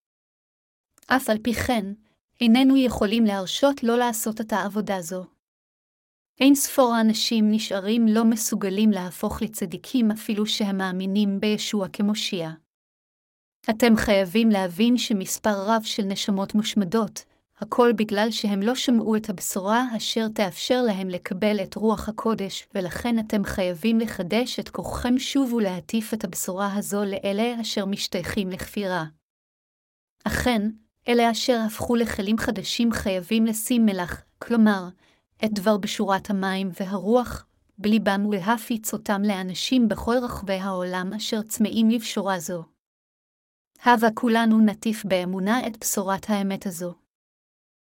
A: אף על פי כן, איננו יכולים להרשות לא לעשות את העבודה זו. אין ספור האנשים נשארים לא מסוגלים להפוך לצדיקים אפילו שהם מאמינים בישוע כמושיע. אתם חייבים להבין שמספר רב של נשמות מושמדות, הכל בגלל שהם לא שמעו את הבשורה אשר תאפשר להם לקבל את רוח הקודש, ולכן אתם חייבים לחדש את כוחכם שוב ולהטיף את הבשורה הזו לאלה אשר משתייכים לכפירה. אכן, אלה אשר הפכו לכלים חדשים חייבים לשים מלח, כלומר, את דבר בשורת המים והרוח, בליבם ולהפיץ אותם לאנשים בכל רחבי העולם אשר צמאים לבשורה זו. הבה כולנו נטיף באמונה את בשורת האמת הזו.